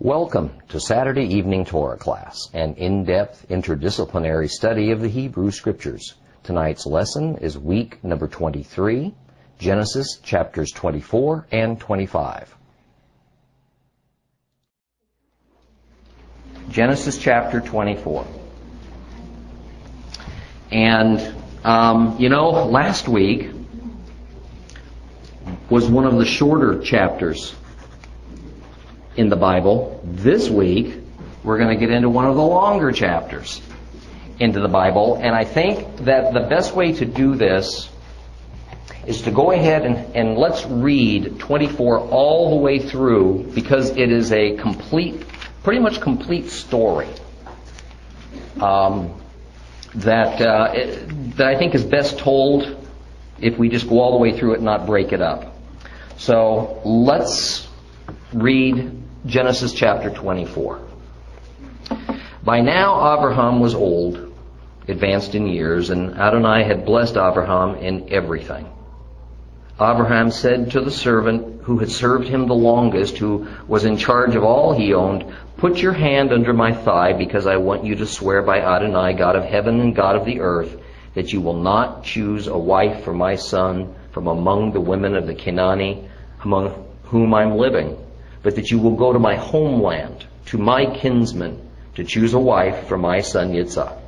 Welcome to Saturday Evening Torah class, an in-depth interdisciplinary study of the Hebrew Scriptures. Tonight's lesson is week number 23, Genesis chapters 24 and 25. Genesis chapter 24. And, um, you know, last week was one of the shorter chapters in the Bible. This week, we're going to get into one of the longer chapters into the Bible. And I think that the best way to do this is to go ahead and, and let's read 24 all the way through because it is a complete, pretty much complete story. Um, that uh, that I think is best told if we just go all the way through it and not break it up. So let's read Genesis chapter 24. By now Abraham was old, advanced in years, and Adonai had blessed Abraham in everything. Abraham said to the servant who had served him the longest, who was in charge of all he owned, Put your hand under my thigh, because I want you to swear by Adonai, God of heaven and God of the earth, that you will not choose a wife for my son from among the women of the Canaanite among whom I'm living but that you will go to my homeland, to my kinsmen, to choose a wife for my son Yitzhak.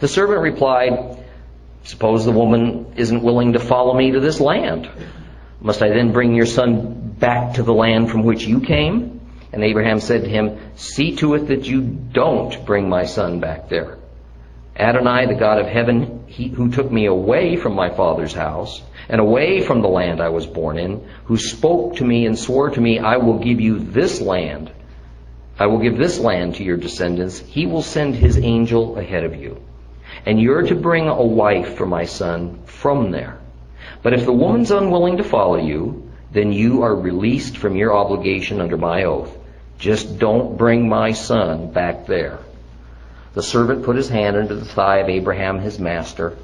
The servant replied, Suppose the woman isn't willing to follow me to this land. Must I then bring your son back to the land from which you came? And Abraham said to him, See to it that you don't bring my son back there. Adonai, the God of heaven, he, who took me away from my father's house and away from the land I was born in, who spoke to me and swore to me, I will give you this land. I will give this land to your descendants. He will send his angel ahead of you. And you're to bring a wife for my son from there. But if the woman's unwilling to follow you, then you are released from your obligation under my oath. Just don't bring my son back there. The servant put his hand under the thigh of Abraham his master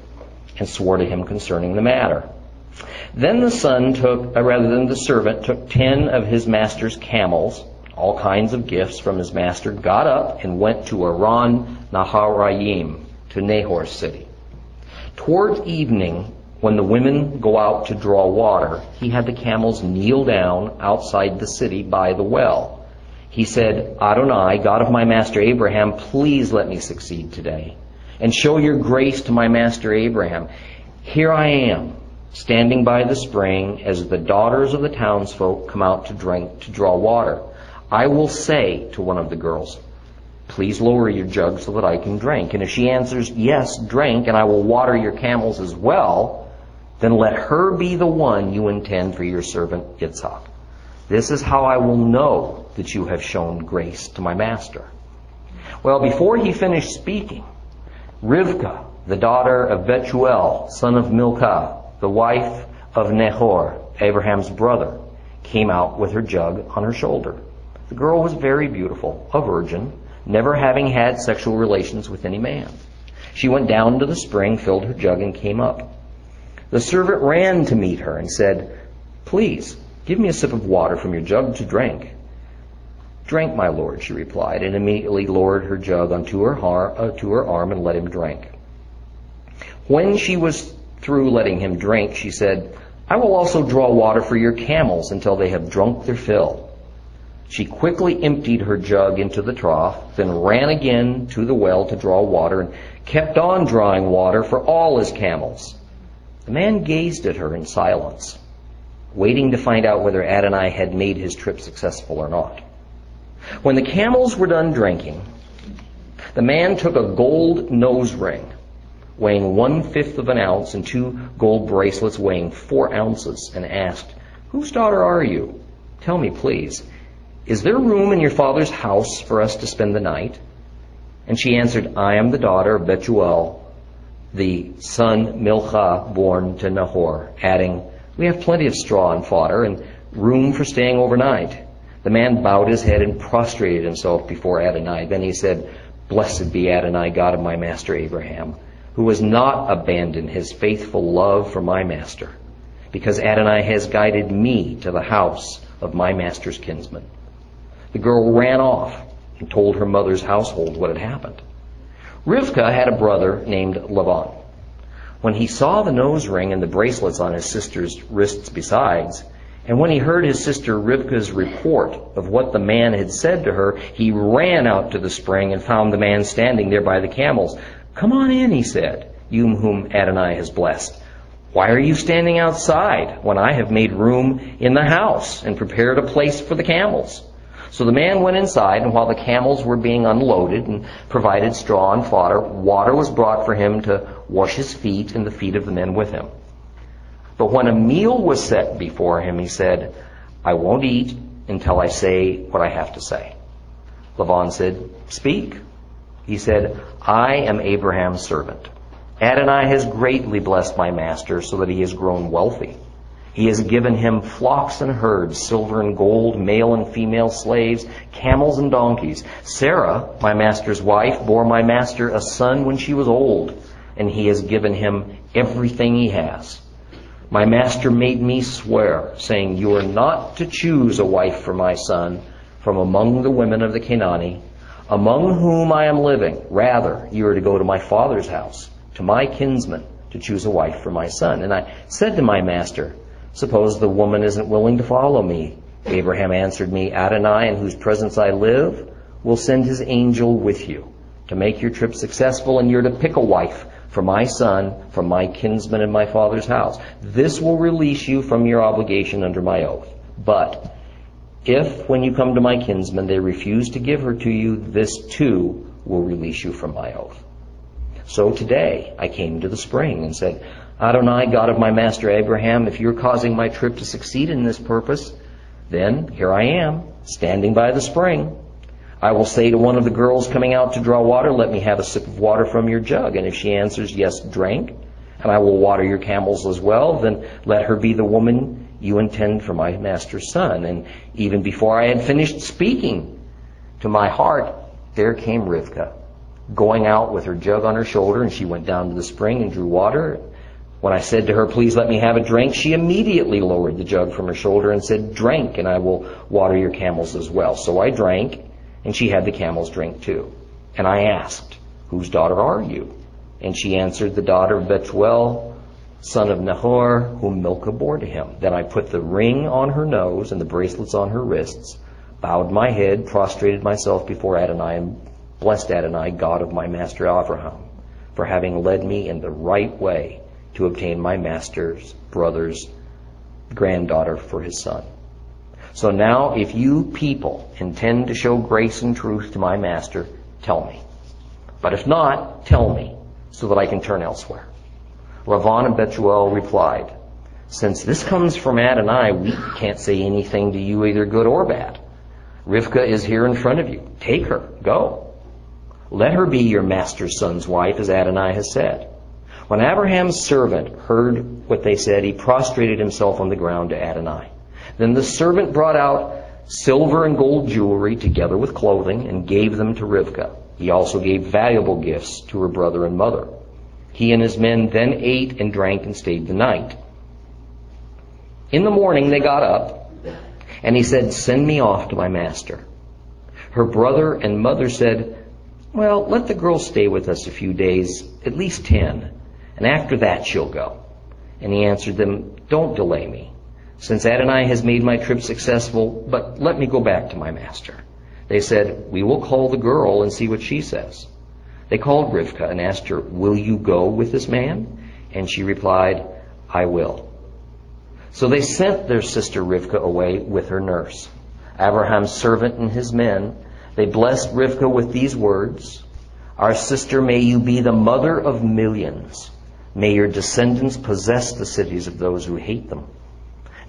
and swore to him concerning the matter. Then the son took, uh, rather than the servant, took ten of his master's camels, all kinds of gifts from his master, got up and went to Aram Naharaim, to Nahor's city. Towards evening, when the women go out to draw water, he had the camels kneel down outside the city by the well. He said, Adonai, God of my master Abraham, please let me succeed today, and show your grace to my master Abraham. Here I am standing by the spring as the daughters of the townsfolk come out to drink, to draw water. I will say to one of the girls, Please lower your jug so that I can drink. And if she answers, Yes, drink, and I will water your camels as well, then let her be the one you intend for your servant Yitzhak. This is how I will know that you have shown grace to my master. Well, before he finished speaking, Rivkah, the daughter of Bethuel, son of Milcah, the wife of Nahor, Abraham's brother, came out with her jug on her shoulder. The girl was very beautiful, a virgin, never having had sexual relations with any man. She went down to the spring, filled her jug, and came up. The servant ran to meet her and said, Please, give me a sip of water from your jug to drink. Drink, my lord, she replied, and immediately lowered her jug onto her, har- uh, to her arm and let him drink. When she was through letting him drink, she said, I will also draw water for your camels until they have drunk their fill. She quickly emptied her jug into the trough, then ran again to the well to draw water, and kept on drawing water for all his camels. The man gazed at her in silence, waiting to find out whether Adonai had made his trip successful or not. When the camels were done drinking, the man took a gold nose ring weighing one fifth of an ounce and two gold bracelets weighing four ounces and asked, Whose daughter are you? Tell me, please. Is there room in your father's house for us to spend the night? And she answered, I am the daughter of Betuel, the son Milcah born to Nahor, adding, We have plenty of straw and fodder and room for staying overnight. The man bowed his head and prostrated himself before Adonai. Then he said, Blessed be Adonai, God of my master Abraham who has not abandoned his faithful love for my master, because Adonai has guided me to the house of my master's kinsman. The girl ran off and told her mother's household what had happened. Rivka had a brother named Laban. When he saw the nose ring and the bracelets on his sister's wrists besides, and when he heard his sister Rivka's report of what the man had said to her, he ran out to the spring and found the man standing there by the camels. Come on in, he said, you whom Adonai has blessed. Why are you standing outside when I have made room in the house and prepared a place for the camels? So the man went inside, and while the camels were being unloaded and provided straw and fodder, water was brought for him to wash his feet and the feet of the men with him. But when a meal was set before him, he said, I won't eat until I say what I have to say. Laban said, Speak. He said, I am Abraham's servant. Adonai has greatly blessed my master so that he has grown wealthy. He has given him flocks and herds, silver and gold, male and female slaves, camels and donkeys. Sarah, my master's wife, bore my master a son when she was old, and he has given him everything he has. My master made me swear, saying, You are not to choose a wife for my son from among the women of the Canaanite, among whom I am living. Rather, you are to go to my father's house, to my kinsman, to choose a wife for my son. And I said to my master, Suppose the woman isn't willing to follow me. Abraham answered me, Adonai, in whose presence I live, will send his angel with you to make your trip successful, and you're to pick a wife for my son, from my kinsman in my father's house. This will release you from your obligation under my oath. But if, when you come to my kinsman, they refuse to give her to you, this too will release you from my oath. So today I came to the spring and said, Adonai, God of my master Abraham, if you're causing my trip to succeed in this purpose, then here I am, standing by the spring. I will say to one of the girls coming out to draw water, Let me have a sip of water from your jug. And if she answers, Yes, drink, and I will water your camels as well, then let her be the woman you intend for my master's son. And even before I had finished speaking, to my heart, there came Rivka, going out with her jug on her shoulder, and she went down to the spring and drew water. When I said to her, Please let me have a drink, she immediately lowered the jug from her shoulder and said, Drink, and I will water your camels as well. So I drank, and she had the camels drink too. And I asked, Whose daughter are you? And she answered, The daughter of Bethuel, son of Nahor, whom Milcah bore to him. Then I put the ring on her nose and the bracelets on her wrists, bowed my head, prostrated myself before Adonai, and blessed Adonai, God of my master Abraham, for having led me in the right way to obtain my master's brother's granddaughter for his son. So now, if you people intend to show grace and truth to my master, tell me. But if not, tell me, so that I can turn elsewhere. Lavan and Betuel replied, Since this comes from Adonai, we can't say anything to you either good or bad. Rivka is here in front of you. Take her. Go. Let her be your master's son's wife, as Adonai has said. When Abraham's servant heard what they said, he prostrated himself on the ground to Adonai. Then the servant brought out silver and gold jewelry together with clothing and gave them to Rivka. He also gave valuable gifts to her brother and mother. He and his men then ate and drank and stayed the night. In the morning they got up, and he said, Send me off to my master. Her brother and mother said, Well, let the girl stay with us a few days, at least ten, and after that she'll go. And he answered them, Don't delay me, since Adonai has made my trip successful, but let me go back to my master. They said, We will call the girl and see what she says. They called Rivka and asked her, Will you go with this man? And she replied, I will. So they sent their sister Rivka away with her nurse. Abraham's servant and his men, they blessed Rivka with these words, Our sister, may you be the mother of millions. May your descendants possess the cities of those who hate them.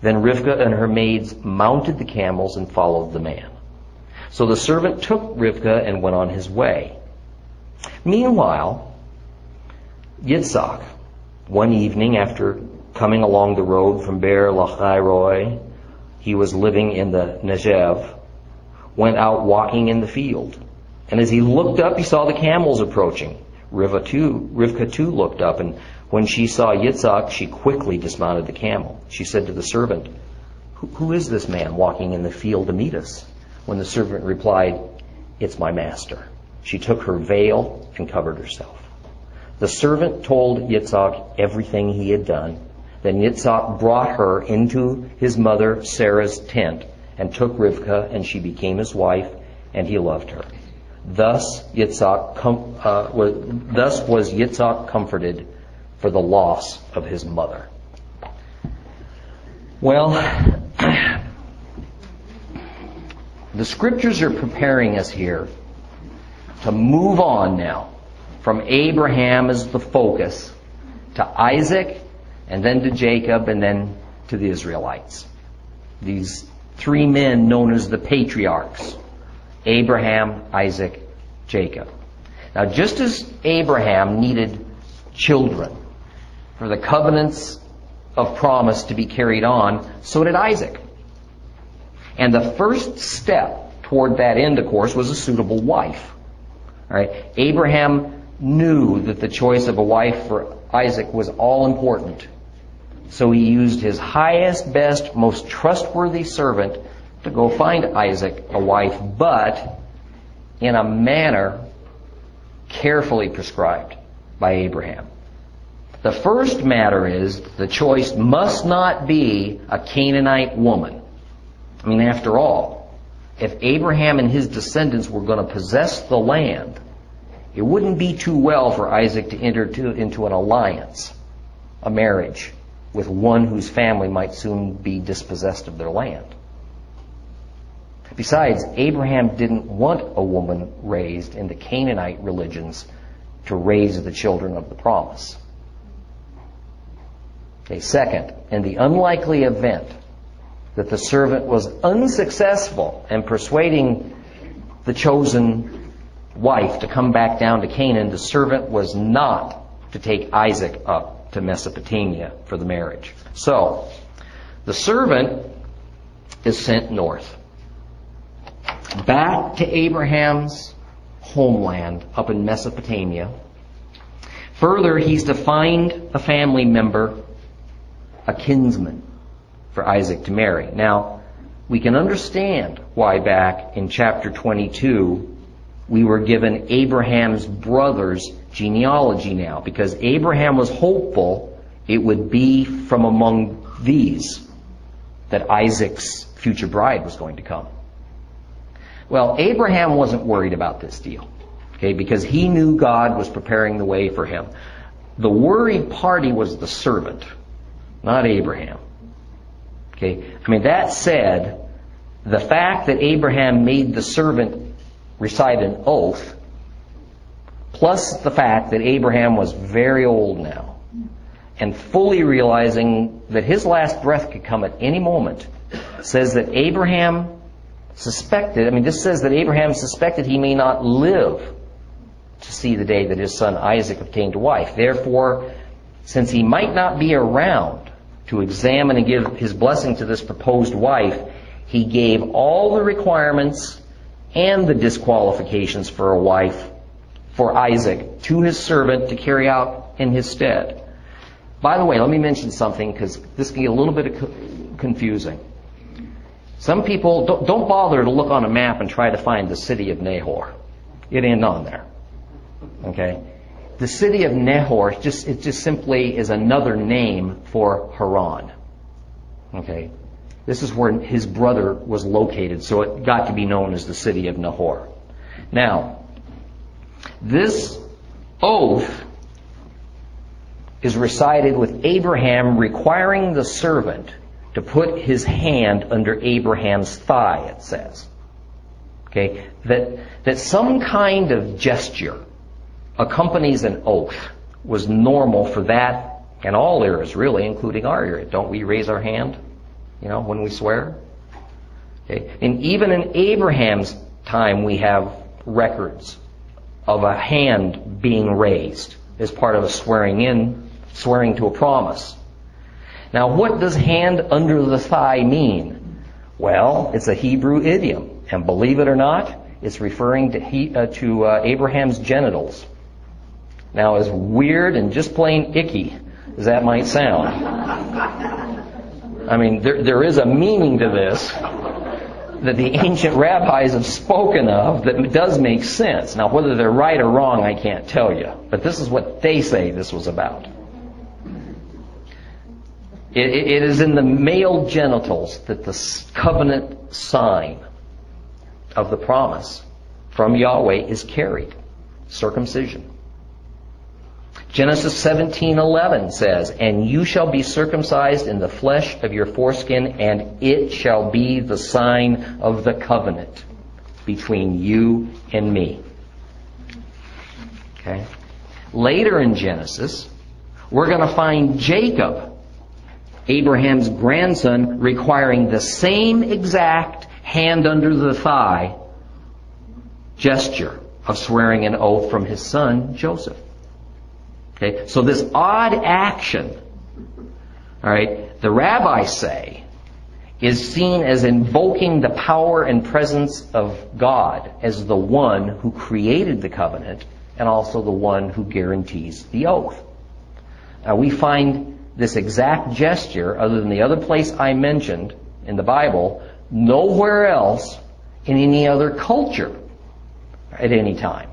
Then Rivka and her maids mounted the camels and followed the man. So the servant took Rivka and went on his way. Meanwhile, Yitzhak, one evening after coming along the road from Beer Lachairoi, he was living in the Negev, went out walking in the field. And as he looked up, he saw the camels approaching. Rivka too, Rivka too looked up, and when she saw Yitzhak, she quickly dismounted the camel. She said to the servant, Who is this man walking in the field to meet us? when the servant replied, It's my master. She took her veil and covered herself. The servant told Yitzhak everything he had done. Then Yitzhak brought her into his mother Sarah's tent and took Rivkah, and she became his wife, and he loved her. Thus Yitzhak com- uh, was, thus was Yitzhak comforted for the loss of his mother. Well, the scriptures are preparing us here to move on now from Abraham as the focus to Isaac and then to Jacob and then to the Israelites. These three men known as the patriarchs Abraham, Isaac, Jacob. Now, just as Abraham needed children for the covenants of promise to be carried on, so did Isaac. And the first step toward that end, of course, was a suitable wife. All right? Abraham knew that the choice of a wife for Isaac was all important. So he used his highest, best, most trustworthy servant to go find Isaac a wife, but in a manner carefully prescribed by Abraham. The first matter is the choice must not be a Canaanite woman. I mean, after all, if Abraham and his descendants were going to possess the land, it wouldn't be too well for Isaac to enter to, into an alliance, a marriage, with one whose family might soon be dispossessed of their land. Besides, Abraham didn't want a woman raised in the Canaanite religions to raise the children of the promise. Okay, second, in the unlikely event that the servant was unsuccessful in persuading the chosen wife to come back down to Canaan, the servant was not to take Isaac up to Mesopotamia for the marriage. So, the servant is sent north back to Abraham's homeland up in Mesopotamia. Further, he's to find a family member, a kinsman, for Isaac to marry. Now, we can understand why back in chapter 22 we were given Abraham's brother's genealogy now, because Abraham was hopeful it would be from among these that Isaac's future bride was going to come. Well, Abraham wasn't worried about this deal, okay, because he knew God was preparing the way for him. The worried party was the servant, not Abraham. Okay, I mean, that said, the fact that Abraham made the servant recite an oath, plus the fact that Abraham was very old now, and fully realizing that his last breath could come at any moment, says that Abraham suspected, I mean, this says that Abraham suspected he may not live to see the day that his son Isaac obtained a wife. Therefore, since he might not be around to examine and give his blessing to this proposed wife, he gave all the requirements and the disqualifications for a wife for Isaac to his servant to carry out in his stead. By the way, let me mention something because this can get a little bit confusing. Some people don't, don't bother to look on a map and try to find the city of Nahor. It ain't on there. Okay? The city of Nahor just it just simply is another name for Haran. Okay? This is where his brother was located, so it got to be known as the city of Nahor. Now, this oath is recited with Abraham requiring the servant to put his hand under Abraham's thigh, it says. Okay? That, that some kind of gesture accompanies an oath was normal for that and all eras, really, including our era. Don't we raise our hand, you know, when we swear? Okay? And even in Abraham's time, we have records of a hand being raised as part of a swearing in, swearing to a promise. Now, what does hand under the thigh mean? Well, it's a Hebrew idiom, and believe it or not, it's referring to, he, uh, to uh, Abraham's genitals. Now, as weird and just plain icky as that might sound, I mean, there, there is a meaning to this. that the ancient rabbis have spoken of that does make sense. Now, whether they're right or wrong, I can't tell you. But this is what they say this was about. It, it is in the male genitals that the covenant sign of the promise from Yahweh is carried circumcision. Genesis 17:11 says, "And you shall be circumcised in the flesh of your foreskin, and it shall be the sign of the covenant between you and me." Okay? Later in Genesis, we're going to find Jacob, Abraham's grandson, requiring the same exact hand under the thigh gesture of swearing an oath from his son, Joseph. Okay, so this odd action, all right, the rabbis say, is seen as invoking the power and presence of God as the one who created the covenant and also the one who guarantees the oath. Now we find this exact gesture, other than the other place I mentioned in the Bible, nowhere else in any other culture at any time.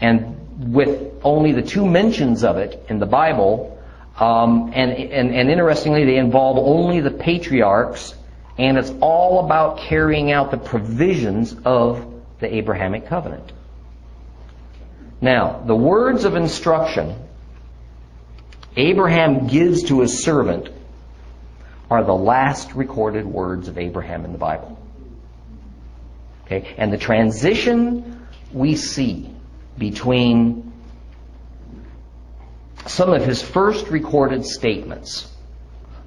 And with only the two mentions of it in the Bible, um, and, and, and interestingly, they involve only the patriarchs, and it's all about carrying out the provisions of the Abrahamic covenant. Now, the words of instruction Abraham gives to his servant are the last recorded words of Abraham in the Bible. Okay? And the transition we see between some of his first recorded statements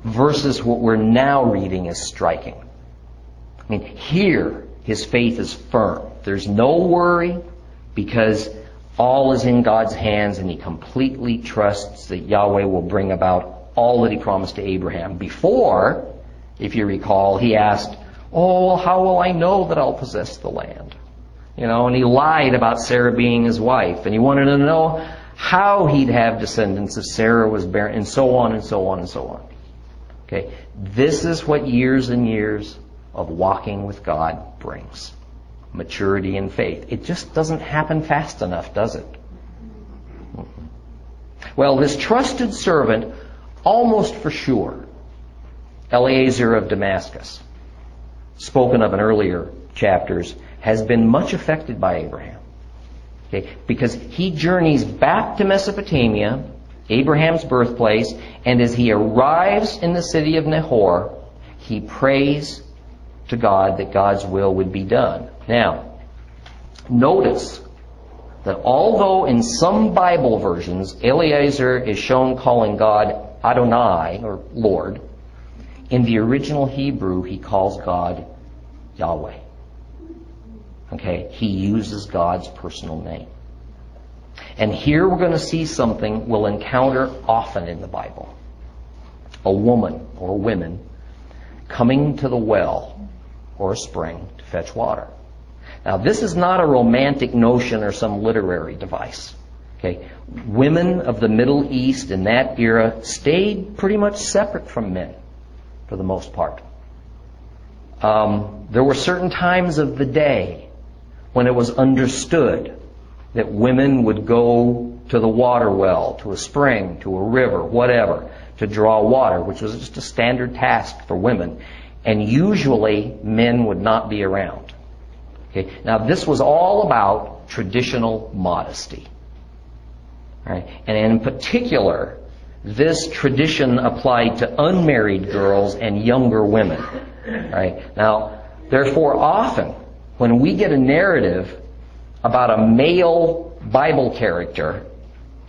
versus what we're now reading is striking. I mean, here his faith is firm. There's no worry because all is in God's hands and he completely trusts that Yahweh will bring about all that he promised to Abraham. Before, if you recall, he asked, Oh, how will I know that I'll possess the land? You know, and he lied about Sarah being his wife, and he wanted to know how he'd have descendants if Sarah was barren, and so on and so on and so on. Okay, this is what years and years of walking with God brings maturity in faith. It just doesn't happen fast enough, does it? Mm-hmm. Well, this trusted servant, almost for sure, Eliezer of Damascus, spoken of in earlier chapters, has been much affected by Abraham. Okay? Because he journeys back to Mesopotamia, Abraham's birthplace, and as he arrives in the city of Nahor, he prays to God that God's will would be done. Now, notice that although in some Bible versions Eliezer is shown calling God Adonai, or Lord, in the original Hebrew he calls God Yahweh. Okay, he uses God's personal name. And here we're going to see something we'll encounter often in the Bible. A woman or women coming to the well or a spring to fetch water. Now, this is not a romantic notion or some literary device. Okay, women of the Middle East in that era stayed pretty much separate from men for the most part. Um, there were certain times of the day when it was understood that women would go to the water well, to a spring, to a river, whatever, to draw water, which was just a standard task for women. And usually men would not be around. Okay? Now this was all about traditional modesty. Right? And in particular, this tradition applied to unmarried girls and younger women. Right? Now, therefore often when we get a narrative about a male Bible character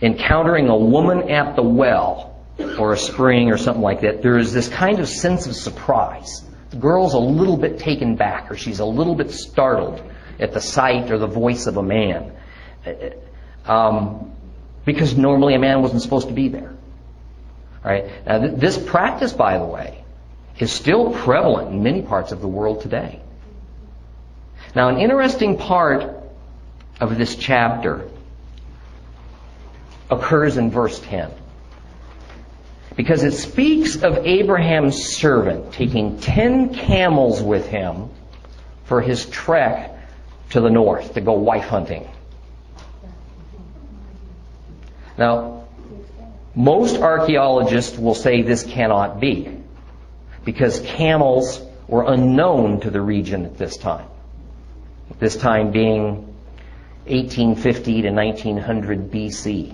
encountering a woman at the well or a spring or something like that, there is this kind of sense of surprise. The girl's a little bit taken back or she's a little bit startled at the sight or the voice of a man. Um, because normally a man wasn't supposed to be there. Right? Now, th- this practice, by the way, is still prevalent in many parts of the world today. Now, an interesting part of this chapter occurs in verse 10. Because it speaks of Abraham's servant taking ten camels with him for his trek to the north to go wife hunting. Now, most archaeologists will say this cannot be because camels were unknown to the region at this time. This time being 1850 to 1900 BC.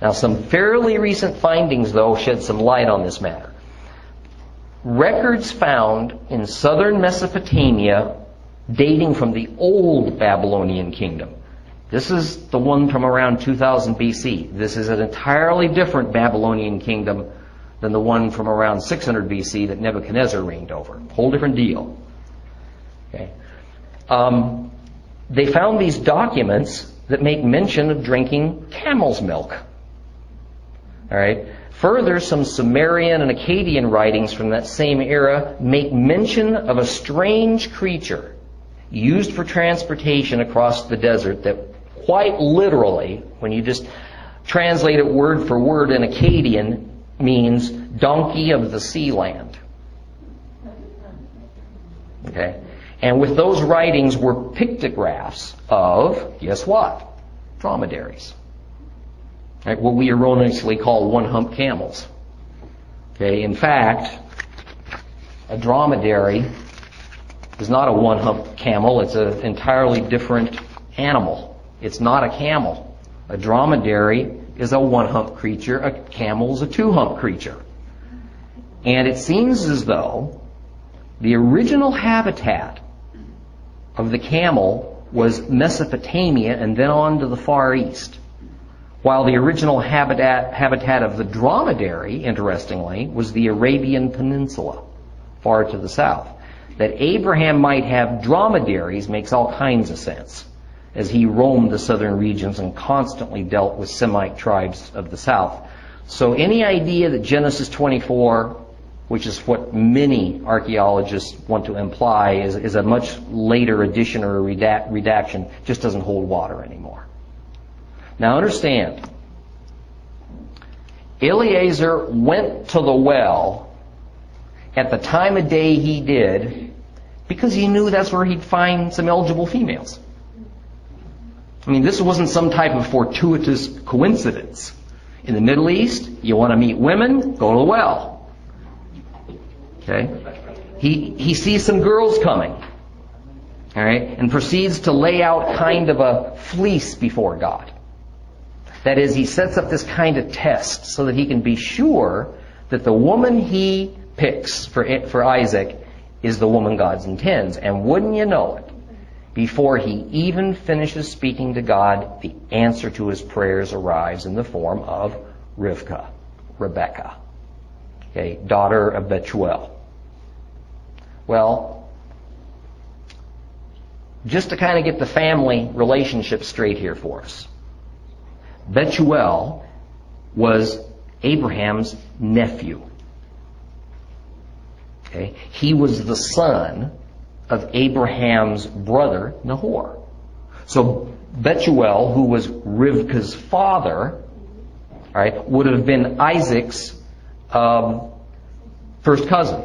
Now, some fairly recent findings, though, shed some light on this matter. Records found in southern Mesopotamia dating from the old Babylonian kingdom. This is the one from around 2000 BC. This is an entirely different Babylonian kingdom than the one from around 600 BC that Nebuchadnezzar reigned over. Whole different deal. Okay. Um, they found these documents that make mention of drinking camel's milk. All right. Further, some Sumerian and Akkadian writings from that same era make mention of a strange creature used for transportation across the desert that quite literally, when you just translate it word for word in Akkadian, means donkey of the sea land. Okay? And with those writings were pictographs of, guess what? Dromedaries. Right? What we erroneously call one hump camels. Okay? In fact, a dromedary is not a one hump camel, it's an entirely different animal. It's not a camel. A dromedary is a one hump creature, a camel is a two hump creature. And it seems as though the original habitat of the camel was Mesopotamia and then on to the Far East. While the original habitat, habitat of the dromedary, interestingly, was the Arabian Peninsula, far to the south. That Abraham might have dromedaries makes all kinds of sense, as he roamed the southern regions and constantly dealt with Semite tribes of the south. So any idea that Genesis 24 which is what many archaeologists want to imply is, is a much later addition or a redact, redaction, just doesn't hold water anymore. Now understand, Eliezer went to the well at the time of day he did because he knew that's where he'd find some eligible females. I mean, this wasn't some type of fortuitous coincidence. In the Middle East, you want to meet women, go to the well. Okay? He, he sees some girls coming. All right? And proceeds to lay out kind of a fleece before God. That is, he sets up this kind of test so that he can be sure that the woman he picks for, it, for Isaac is the woman God intends. And wouldn't you know it, before he even finishes speaking to God, the answer to his prayers arrives in the form of Rivka, Rebecca, okay, daughter of Bethuel. Well, just to kind of get the family relationship straight here for us. Bethuel was Abraham's nephew. Okay? He was the son of Abraham's brother, Nahor. So Bethuel, who was Rivka's father, right, would have been Isaac's um, first cousin.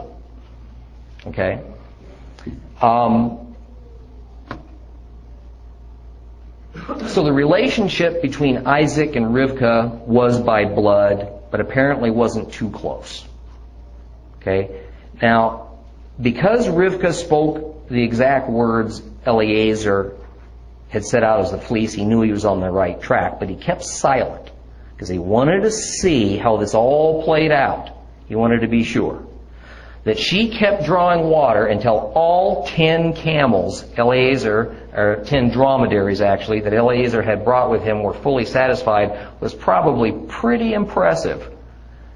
Okay? Um, so the relationship between Isaac and Rivka was by blood, but apparently wasn't too close. Okay? Now, because Rivka spoke the exact words Eliezer had set out as the fleece, he knew he was on the right track, but he kept silent because he wanted to see how this all played out. He wanted to be sure that she kept drawing water until all ten camels, Eliezer, or ten dromedaries actually, that Eliezer had brought with him were fully satisfied was probably pretty impressive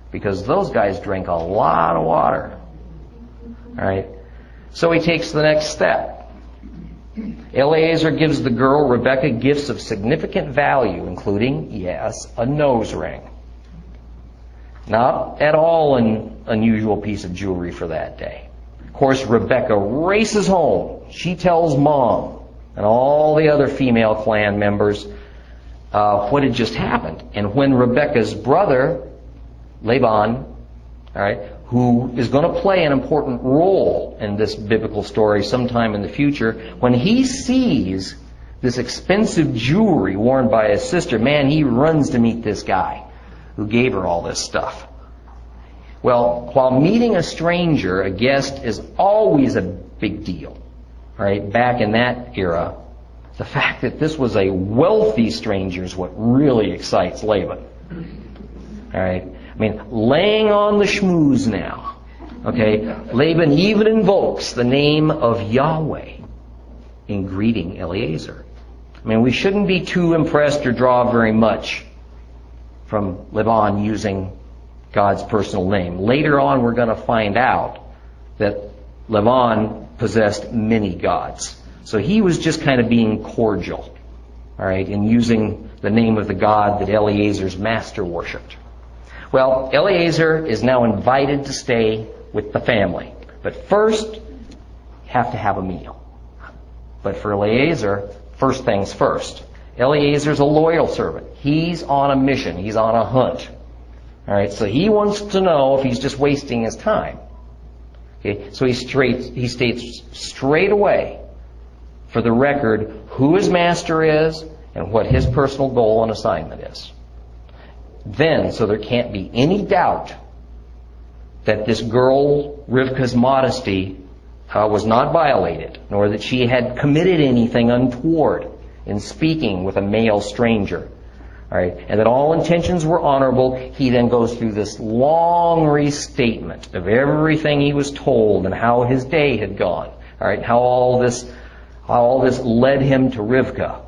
because those guys drink a lot of water. All right. So he takes the next step. Eliezer gives the girl Rebecca gifts of significant value, including, yes, a nose ring. Not at all an unusual piece of jewelry for that day. Of course, Rebecca races home. She tells mom and all the other female clan members uh, what had just happened. And when Rebecca's brother, Laban, all right, who is going to play an important role in this biblical story sometime in the future, when he sees this expensive jewelry worn by his sister, man, he runs to meet this guy who gave her all this stuff. Well, while meeting a stranger, a guest is always a big deal. Right, back in that era, the fact that this was a wealthy stranger is what really excites Laban. All right, I mean, laying on the schmooze now. Okay, Laban even invokes the name of Yahweh in greeting Eliezer. I mean, we shouldn't be too impressed or draw very much from Laban using God's personal name. Later on, we're going to find out that Laban possessed many gods. So he was just kind of being cordial, all right, in using the name of the God that Eliezer's master worshipped. Well, Eliezer is now invited to stay with the family. But first, you have to have a meal. But for Eliezer, first things first. Eliezer's a loyal servant. He's on a mission. He's on a hunt. All right, so he wants to know if he's just wasting his time. Okay, so he straight he states straight away, for the record, who his master is and what his personal goal and assignment is. Then, so there can't be any doubt that this girl Rivka's modesty uh, was not violated, nor that she had committed anything untoward in speaking with a male stranger. All right, and that all intentions were honorable. He then goes through this long restatement of everything he was told and how his day had gone. All right, how all this, how all this led him to Rivka.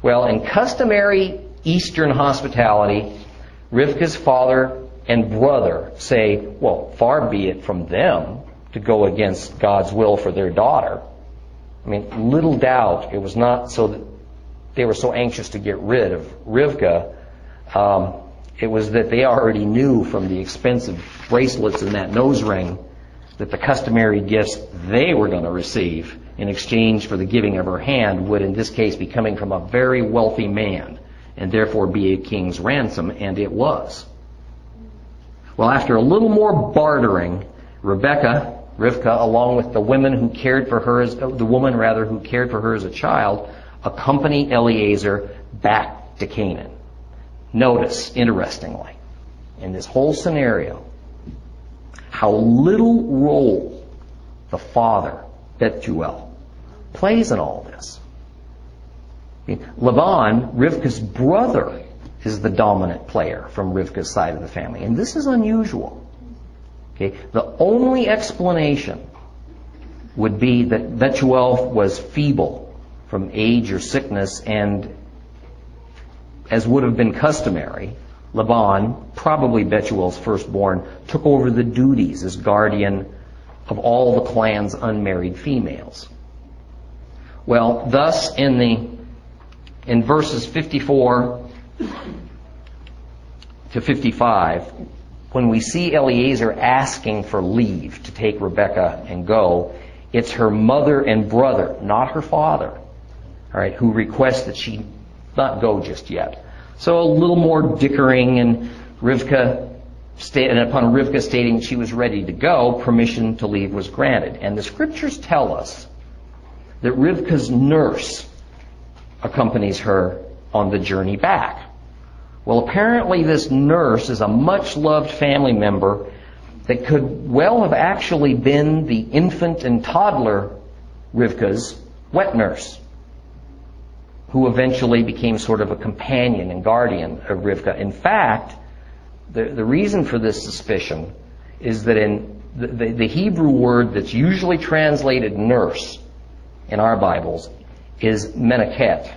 Well, in customary Eastern hospitality, Rivka's father and brother say, well, far be it from them to go against God's will for their daughter. I mean, little doubt it was not so that they were so anxious to get rid of Rivka. Um, it was that they already knew from the expensive bracelets and that nose ring that the customary gifts they were going to receive in exchange for the giving of her hand would, in this case, be coming from a very wealthy man and therefore be a king's ransom, and it was. Well, after a little more bartering, Rebecca, Rivka, along with the women who cared for her as, the woman rather who cared for her as a child, accompany Eliezer back to Canaan. Notice, interestingly, in this whole scenario, how little role the father, Bethuel, plays in all this. Laban, Rivka's brother, is the dominant player from Rivka's side of the family. And this is unusual. Okay? The only explanation would be that Betuel was feeble from age or sickness, and as would have been customary, Laban, probably Betuel's firstborn, took over the duties as guardian of all the clan's unmarried females. Well, thus in the in verses 54 to 55, when we see Eliezer asking for leave to take Rebecca and go, it's her mother and brother, not her father, all right, who request that she not go just yet. So a little more dickering, and Rivka, and upon Rivka stating she was ready to go, permission to leave was granted. And the scriptures tell us that Rivka's nurse accompanies her on the journey back. Well, apparently this nurse is a much loved family member that could well have actually been the infant and toddler Rivka's wet nurse who eventually became sort of a companion and guardian of Rivka. In fact, the, the reason for this suspicion is that in the, the, the Hebrew word that's usually translated nurse in our Bibles is menachet,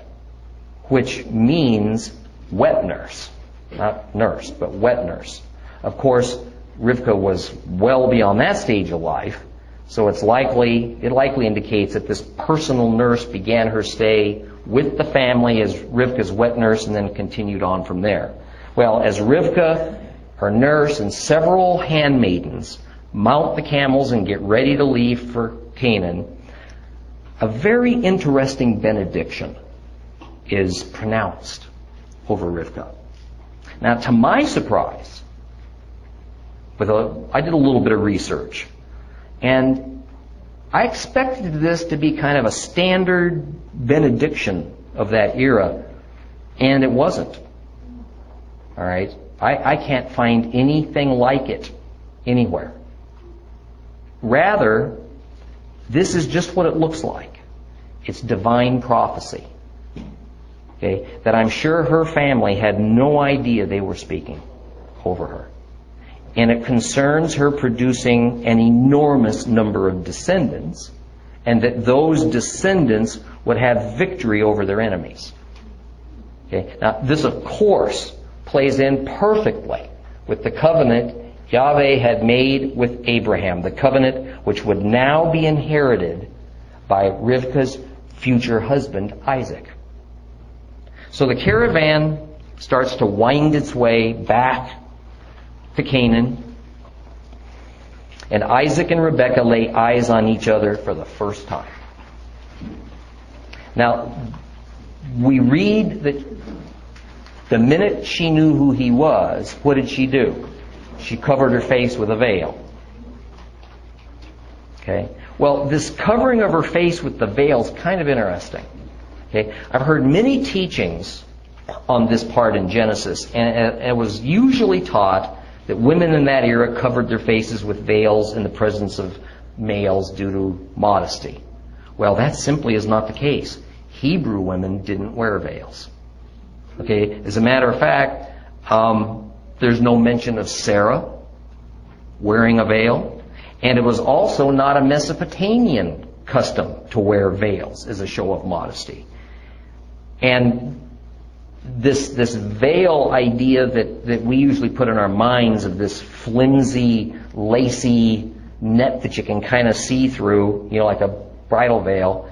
which means wet nurse. Not nurse, but wet nurse. Of course, Rivka was well beyond that stage of life, so it's likely, it likely indicates that this personal nurse began her stay with the family as Rivka's wet nurse and then continued on from there. Well, as Rivka, her nurse, and several handmaidens mount the camels and get ready to leave for Canaan, a very interesting benediction is pronounced over Rivka. Now, to my surprise, with a, I did a little bit of research. And I expected this to be kind of a standard benediction of that era, and it wasn't. All right? I, I can't find anything like it anywhere. Rather, this is just what it looks like. It's divine prophecy. Okay? That I'm sure her family had no idea they were speaking over her. And it concerns her producing an enormous number of descendants, and that those descendants would have victory over their enemies. Okay? Now, this, of course, plays in perfectly with the covenant Yahweh had made with Abraham, the covenant which would now be inherited by Rivka's future husband, Isaac. So the caravan starts to wind its way back to Canaan, and Isaac and Rebekah lay eyes on each other for the first time. Now, we read that the minute she knew who he was, what did she do? She covered her face with a veil. Okay? Well, this covering of her face with the veil is kind of interesting. Okay? I've heard many teachings on this part in Genesis, and it was usually taught that women in that era covered their faces with veils in the presence of males due to modesty. Well, that simply is not the case. Hebrew women didn't wear veils. Okay, as a matter of fact, um, there's no mention of Sarah wearing a veil, and it was also not a Mesopotamian custom to wear veils as a show of modesty. And this this veil idea that, that we usually put in our minds of this flimsy, lacy net that you can kind of see through, you know, like a bridal veil,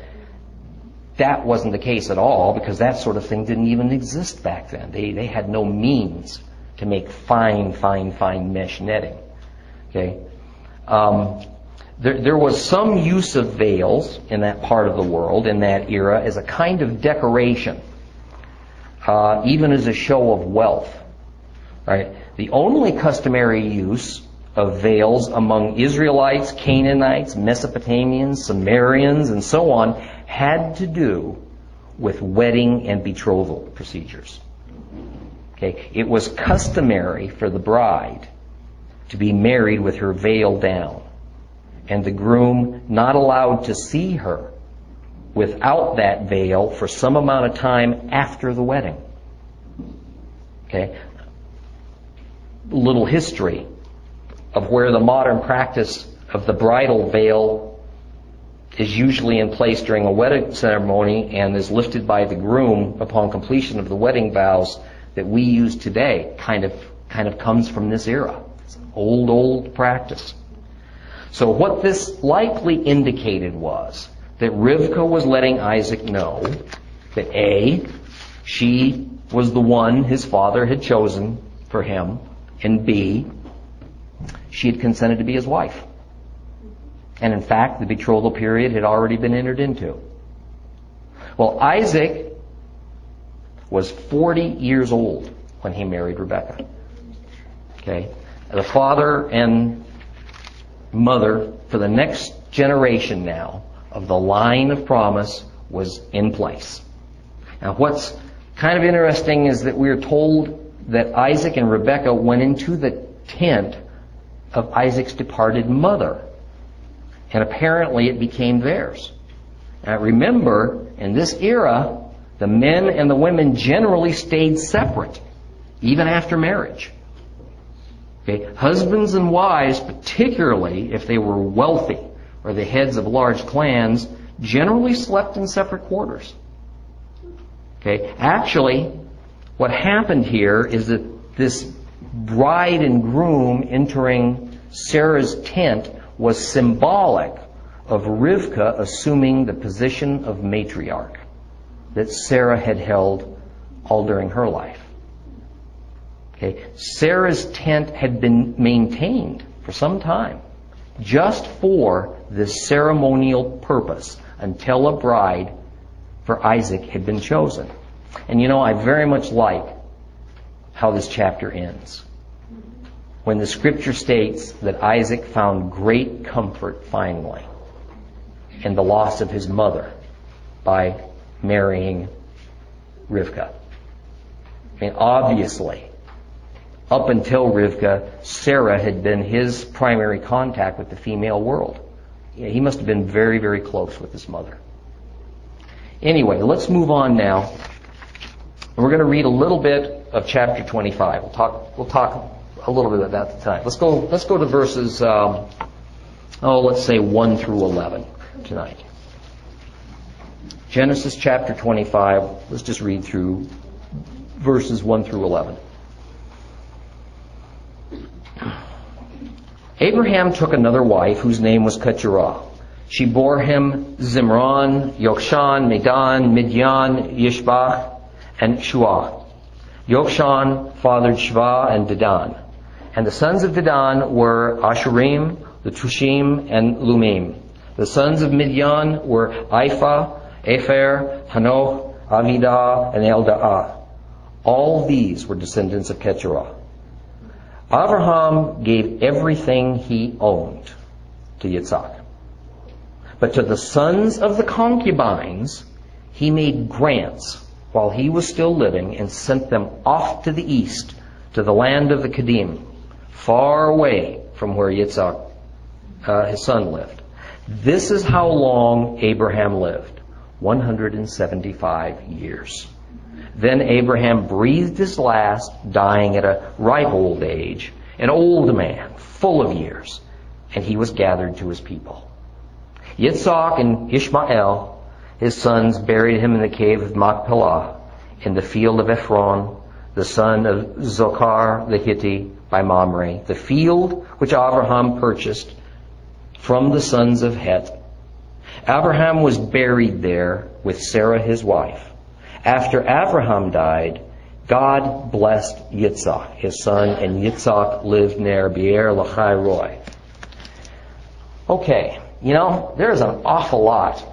that wasn't the case at all because that sort of thing didn't even exist back then. They, they had no means to make fine, fine, fine mesh netting. Okay? Um, there, there was some use of veils in that part of the world, in that era, as a kind of decoration uh, even as a show of wealth. Right? The only customary use of veils among Israelites, Canaanites, Mesopotamians, Sumerians, and so on had to do with wedding and betrothal procedures. Okay? It was customary for the bride to be married with her veil down, and the groom not allowed to see her without that veil for some amount of time after the wedding. Okay? Little history of where the modern practice of the bridal veil is usually in place during a wedding ceremony and is lifted by the groom upon completion of the wedding vows that we use today kind of kind of comes from this era. Old, old practice. So what this likely indicated was that Rivka was letting Isaac know that A, she was the one his father had chosen for him, and B, she had consented to be his wife. And in fact, the betrothal period had already been entered into. Well, Isaac was 40 years old when he married Rebekah. Okay? The father and mother for the next generation now of the line of promise was in place. Now, what's kind of interesting is that we're told that Isaac and Rebekah went into the tent of Isaac's departed mother. And apparently it became theirs. Now remember, in this era, the men and the women generally stayed separate, even after marriage. Okay? Husbands and wives, particularly if they were wealthy, or the heads of large clans generally slept in separate quarters. Okay, actually, what happened here is that this bride and groom entering Sarah's tent was symbolic of Rivka assuming the position of matriarch that Sarah had held all during her life. Okay, Sarah's tent had been maintained for some time just for this ceremonial purpose until a bride for Isaac had been chosen. And you know, I very much like how this chapter ends. when the scripture states that Isaac found great comfort finally in the loss of his mother by marrying Rivka. I mean, obviously, up until Rivka, Sarah had been his primary contact with the female world. He must have been very, very close with his mother. Anyway, let's move on now. We're going to read a little bit of chapter 25. We'll talk. We'll talk a little bit about that tonight. Let's go. Let's go to verses. Um, oh, let's say one through eleven tonight. Genesis chapter 25. Let's just read through verses 1 through 11. Abraham took another wife whose name was Keturah. She bore him Zimron, Yokshan, Medan, Midian, Yishbach, and Shuah. Yokshan fathered Shva and Dedan. And the sons of Dedan were Ashurim, the Tushim, and Lumim. The sons of Midian were Ipha, Epher, Hanoch, Avidah, and Elda'ah. All these were descendants of Keturah. Abraham gave everything he owned to Yitzhak. But to the sons of the concubines, he made grants while he was still living and sent them off to the east to the land of the Kedim, far away from where Yitzhak, uh, his son, lived. This is how long Abraham lived 175 years. Then Abraham breathed his last, dying at a ripe old age, an old man, full of years, and he was gathered to his people. Yitzhak and Ishmael, his sons, buried him in the cave of Machpelah, in the field of Ephron, the son of Zochar the Hittite, by Mamre, the field which Abraham purchased from the sons of Het. Abraham was buried there with Sarah his wife. After Abraham died, God blessed Yitzhak, his son, and Yitzhak lived near Beer Lahai Roi. Okay, you know, there's an awful lot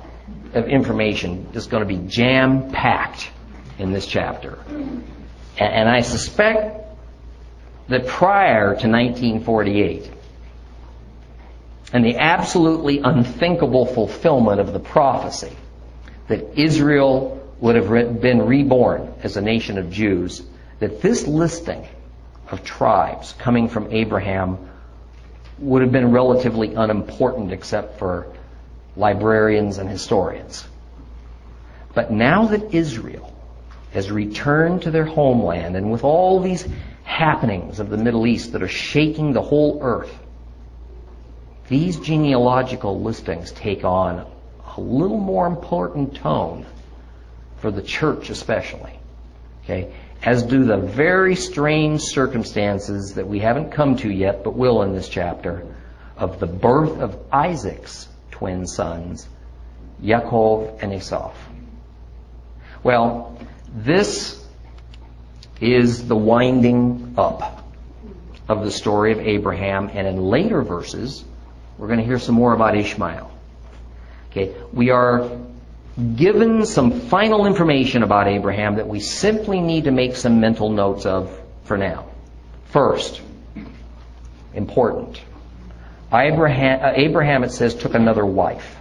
of information that's going to be jam packed in this chapter. And I suspect that prior to 1948, and the absolutely unthinkable fulfillment of the prophecy that Israel would have been reborn as a nation of Jews, that this listing of tribes coming from Abraham would have been relatively unimportant except for librarians and historians. But now that Israel has returned to their homeland and with all these happenings of the Middle East that are shaking the whole earth, these genealogical listings take on a little more important tone for the church especially. Okay? As do the very strange circumstances that we haven't come to yet, but will in this chapter, of the birth of Isaac's twin sons, Yaakov and Esau. Well, this is the winding up of the story of Abraham, and in later verses, we're going to hear some more about Ishmael. Okay, we are given some final information about Abraham that we simply need to make some mental notes of for now. First, important. Abraham, uh, Abraham, it says, took another wife,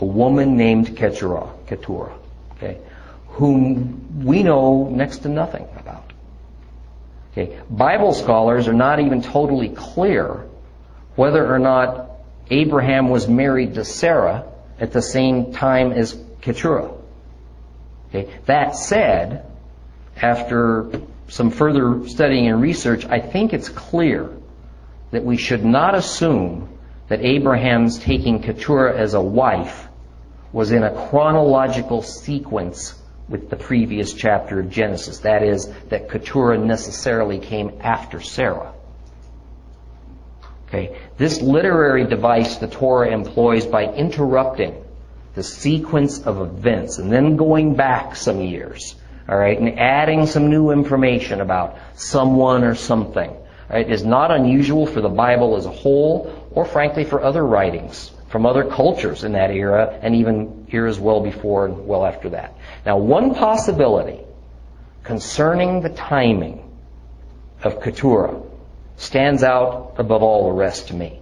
a woman named Keturah, Keturah, okay, whom we know next to nothing about. Okay, Bible scholars are not even totally clear whether or not Abraham was married to Sarah at the same time as Keturah. Okay. That said, after some further studying and research, I think it's clear that we should not assume that Abraham's taking Keturah as a wife was in a chronological sequence with the previous chapter of Genesis. That is, that Keturah necessarily came after Sarah. Okay. This literary device the Torah employs by interrupting the sequence of events and then going back some years, all right, and adding some new information about someone or something, all right, is not unusual for the Bible as a whole or frankly for other writings from other cultures in that era and even eras well before and well after that. Now, one possibility concerning the timing of Keturah stands out above all the rest to me.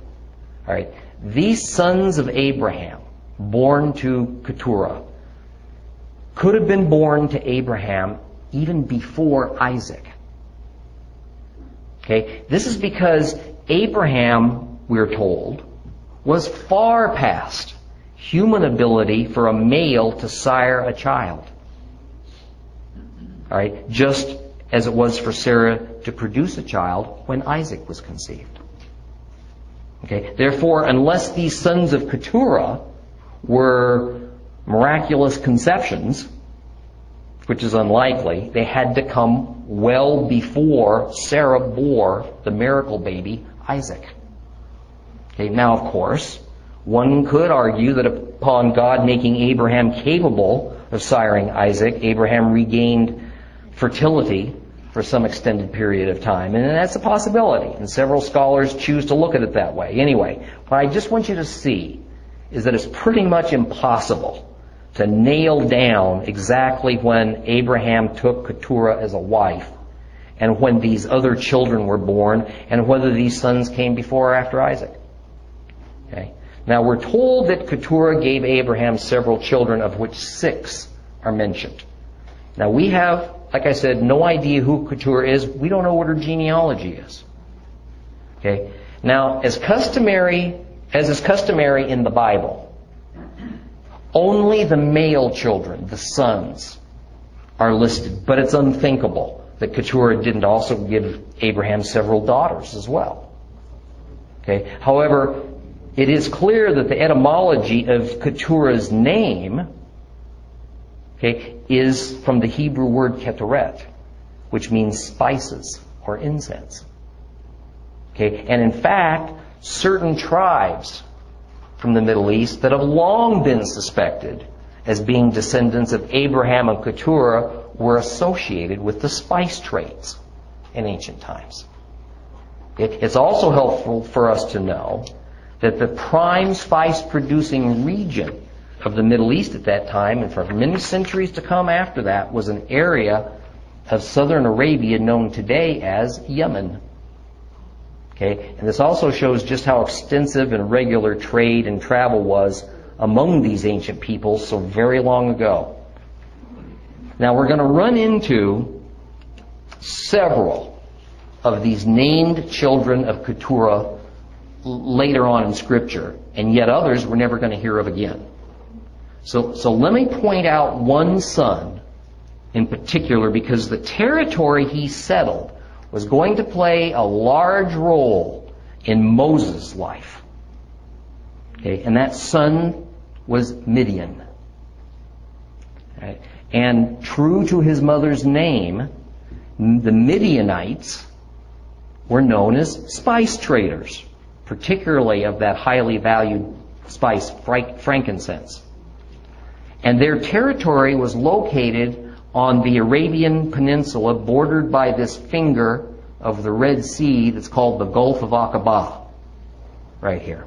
All right. These sons of Abraham, born to Keturah, could have been born to Abraham even before Isaac. Okay? This is because Abraham, we're told, was far past human ability for a male to sire a child. All right? Just as it was for Sarah to produce a child when Isaac was conceived. Okay? Therefore, unless these sons of Keturah were miraculous conceptions, which is unlikely, they had to come well before Sarah bore the miracle baby, Isaac. Okay, now, of course, one could argue that upon God making Abraham capable of siring Isaac, Abraham regained fertility for some extended period of time. And that's a possibility. And several scholars choose to look at it that way. Anyway, but I just want you to see is that it's pretty much impossible to nail down exactly when Abraham took Keturah as a wife and when these other children were born and whether these sons came before or after Isaac. Okay. Now we're told that Keturah gave Abraham several children of which six are mentioned. Now we have, like I said, no idea who Keturah is. We don't know what her genealogy is. Okay. Now, as customary, as is customary in the Bible, only the male children, the sons, are listed, but it's unthinkable that Keturah didn't also give Abraham several daughters as well. Okay. However, it is clear that the etymology of Keturah's name okay, is from the Hebrew word keteret, which means spices or incense. Okay, and in fact, certain tribes from the Middle East that have long been suspected as being descendants of Abraham and Keturah were associated with the spice trades in ancient times. It's also helpful for us to know that the prime spice producing region of the Middle East at that time, and for many centuries to come after that, was an area of southern Arabia known today as Yemen. Okay? And this also shows just how extensive and regular trade and travel was among these ancient peoples so very long ago. Now we're going to run into several of these named children of Keturah later on in Scripture, and yet others we're never going to hear of again. So, so let me point out one son in particular because the territory he settled was going to play a large role in Moses' life. Okay, and that son was Midian. Right? And true to his mother's name, the Midianites were known as spice traders, particularly of that highly valued spice, frankincense. And their territory was located on the Arabian Peninsula bordered by this finger of the Red Sea that's called the Gulf of Aqaba, right here.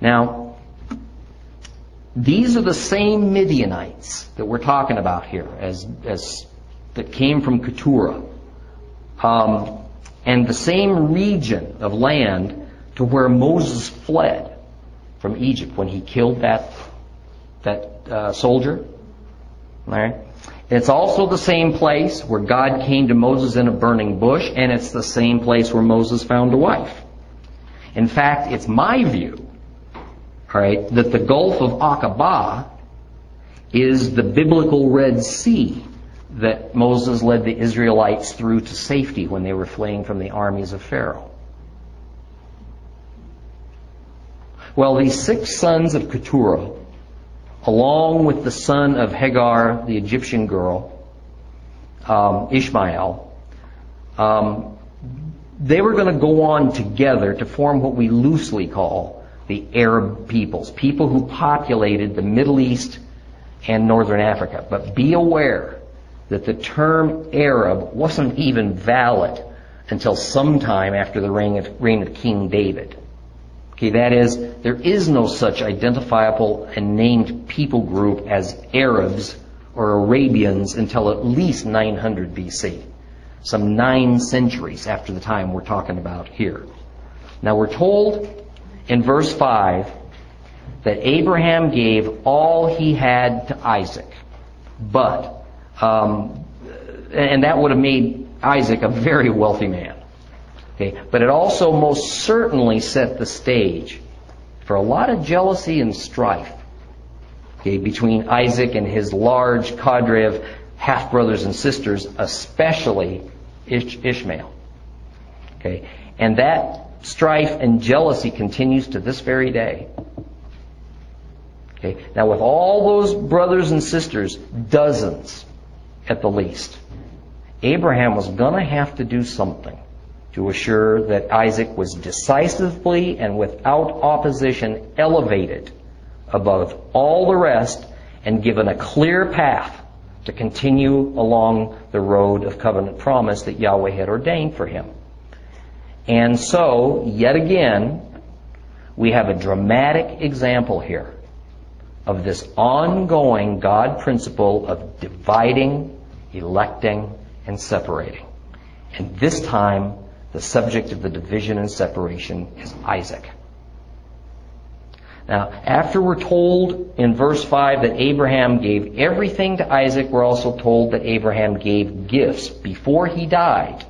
Now, these are the same Midianites that we're talking about here, as, as that came from Keturah, um, and the same region of land to where Moses fled from Egypt when he killed that that uh, soldier. Right. It's also the same place where God came to Moses in a burning bush, and it's the same place where Moses found a wife. In fact, it's my view, right, that the Gulf of Aqaba is the biblical Red Sea that Moses led the Israelites through to safety when they were fleeing from the armies of Pharaoh. Well, these six sons of Keturah along with the son of Hagar, the Egyptian girl, um, Ishmael, um, they were going to go on together to form what we loosely call the Arab peoples, people who populated the Middle East and Northern Africa. But be aware that the term Arab wasn't even valid until sometime after the reign of, reign of King David. Okay, that is, there is no such identifiable and named people group as Arabs or Arabians until at least 900 BC. some nine centuries after the time we're talking about here. Now we're told in verse 5 that Abraham gave all he had to Isaac. But, um, and that would have made Isaac a very wealthy man. Okay, but it also most certainly set the stage for a lot of jealousy and strife okay, between Isaac and his large cadre of half brothers and sisters, especially Ish- Ishmael. Okay, and that strife and jealousy continues to this very day. Okay, now with all those brothers and sisters, dozens at the least, Abraham was going to have to do something to assure that Isaac was decisively and without opposition elevated above all the rest and given a clear path to continue along the road of covenant promise that Yahweh had ordained for him. And so, yet again, we have a dramatic example here of this ongoing God principle of dividing, electing, and separating. And this time, the subject of the division and separation is Isaac. Now, after we're told in verse 5 that Abraham gave everything to Isaac, we're also told that Abraham gave gifts before he died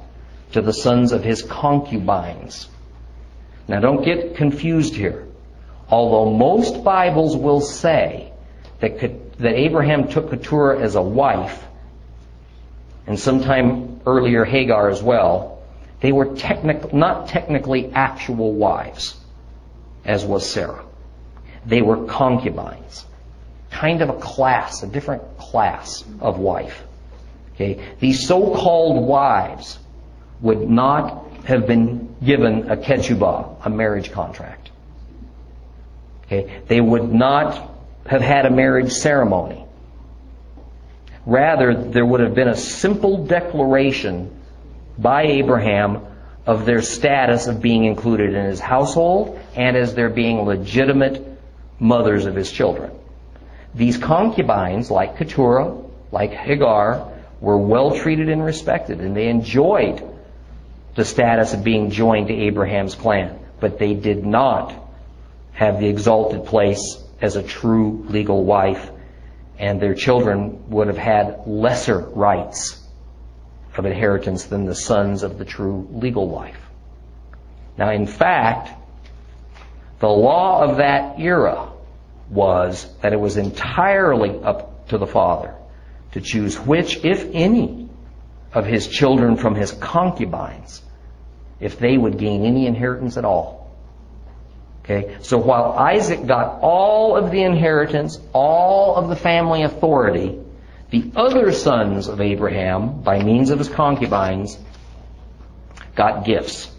to the sons of his concubines. Now, don't get confused here. Although most Bibles will say that, that Abraham took Keturah as a wife, and sometime earlier Hagar as well, they were technic- not technically actual wives, as was Sarah. They were concubines. Kind of a class, a different class of wife. Okay? These so-called wives would not have been given a ketubah, a marriage contract. Okay? They would not have had a marriage ceremony. Rather, there would have been a simple declaration by Abraham of their status of being included in his household and as their being legitimate mothers of his children. These concubines, like Keturah, like Hagar, were well treated and respected, and they enjoyed the status of being joined to Abraham's clan, but they did not have the exalted place as a true legal wife, and their children would have had lesser rights of inheritance than the sons of the true legal wife. Now, in fact, the law of that era was that it was entirely up to the father to choose which, if any, of his children from his concubines, if they would gain any inheritance at all. Okay? So while Isaac got all of the inheritance, all of the family authority, the other sons of Abraham, by means of his concubines, got gifts.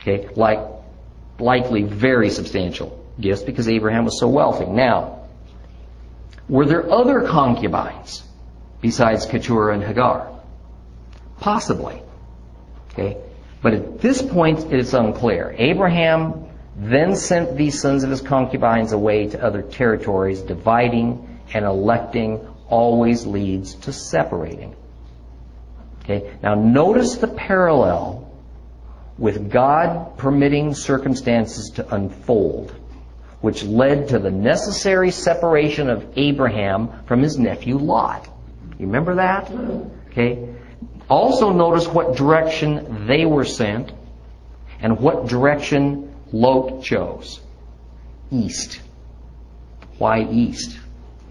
Okay? Like, likely very substantial gifts because Abraham was so wealthy. Now, were there other concubines besides Keturah and Hagar? Possibly. Okay? But at this point, it's unclear. Abraham then sent these sons of his concubines away to other territories. Dividing and electing always leads to separating. Okay? Now notice the parallel with God permitting circumstances to unfold which led to the necessary separation of Abraham from his nephew Lot. You remember that? Okay. Also notice what direction they were sent and what direction Lot chose. East. Why east?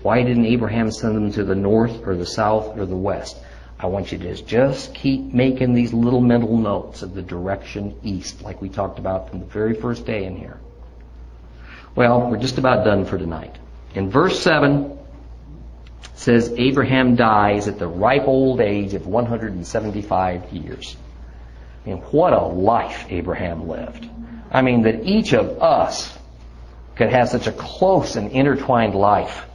Why didn't Abraham send them to the north or the south or the west? I want you to just keep making these little mental notes of the direction east, like we talked about from the very first day in here. Well, we're just about done for tonight. In verse 7, it says Abraham dies at the ripe old age of 175 years. I mean, what a life Abraham lived. I mean, that each of us could have such a close and intertwined life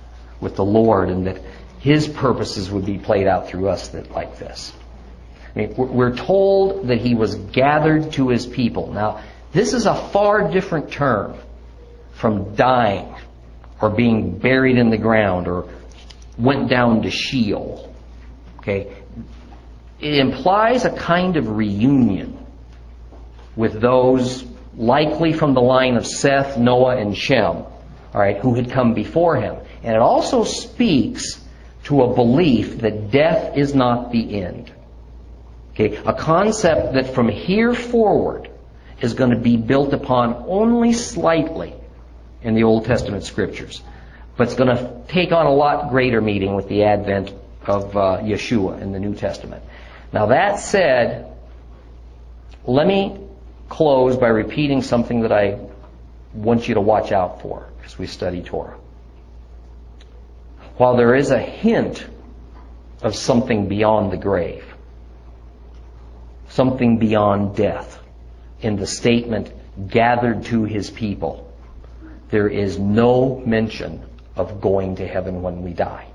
with the Lord and that His purposes would be played out through us that, like this. I mean, we're told that He was gathered to His people. Now, this is a far different term from dying or being buried in the ground or went down to Sheol. Okay? it implies a kind of reunion with those likely from the line of Seth, Noah, and Shem, all right, who had come before him. And it also speaks to a belief that death is not the end. Okay, a concept that from here forward is going to be built upon only slightly in the Old Testament scriptures, but it's going to take on a lot greater meaning with the advent of uh, Yeshua in the New Testament. Now that said, let me close by repeating something that I want you to watch out for as we study Torah. While there is a hint of something beyond the grave, something beyond death in the statement gathered to his people, there is no mention of going to heaven when we die.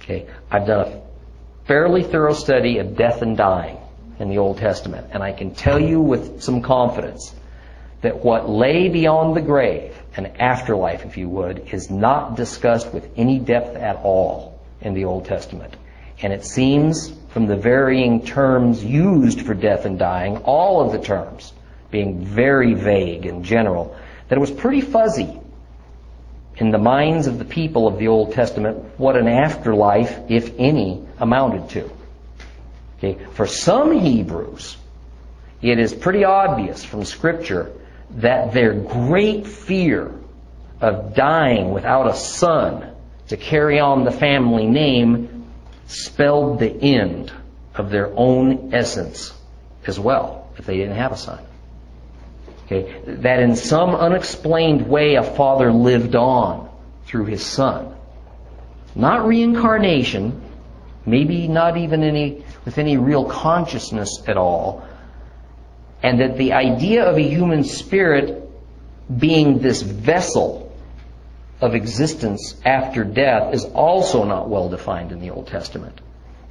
Okay, I've done a fairly thorough study of death and dying in the Old Testament, and I can tell you with some confidence that what lay beyond the grave, an afterlife, if you would, is not discussed with any depth at all in the Old Testament. And it seems from the varying terms used for death and dying, all of the terms being very vague and general, that it was pretty fuzzy in the minds of the people of the Old Testament what an afterlife, if any, amounted to. Okay? For some Hebrews, it is pretty obvious from Scripture that their great fear of dying without a son to carry on the family name spelled the end of their own essence as well, if they didn't have a son. Okay? That in some unexplained way a father lived on through his son. Not reincarnation, maybe not even any, with any real consciousness at all, and that the idea of a human spirit being this vessel of existence after death is also not well defined in the Old Testament.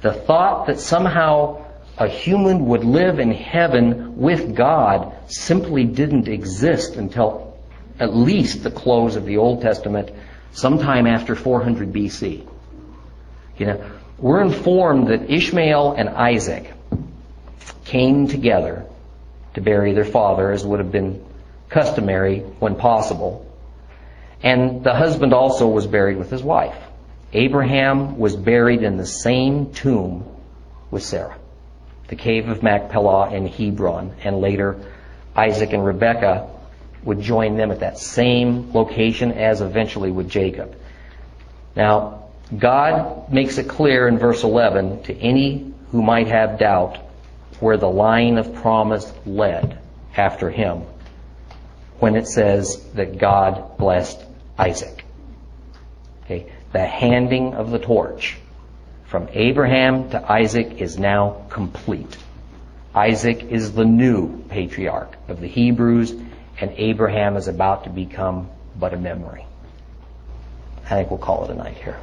The thought that somehow a human would live in heaven with God simply didn't exist until at least the close of the Old Testament, sometime after 400 BC. You know, we're informed that Ishmael and Isaac came together to bury their father, as would have been customary when possible. And the husband also was buried with his wife. Abraham was buried in the same tomb with Sarah the cave of Machpelah in Hebron, and later Isaac and Rebekah would join them at that same location as eventually would Jacob. Now, God makes it clear in verse 11 to any who might have doubt where the line of promise led after him when it says that God blessed Isaac. Okay, the handing of the torch from Abraham to Isaac is now complete. Isaac is the new patriarch of the Hebrews, and Abraham is about to become but a memory. I think we'll call it a night here.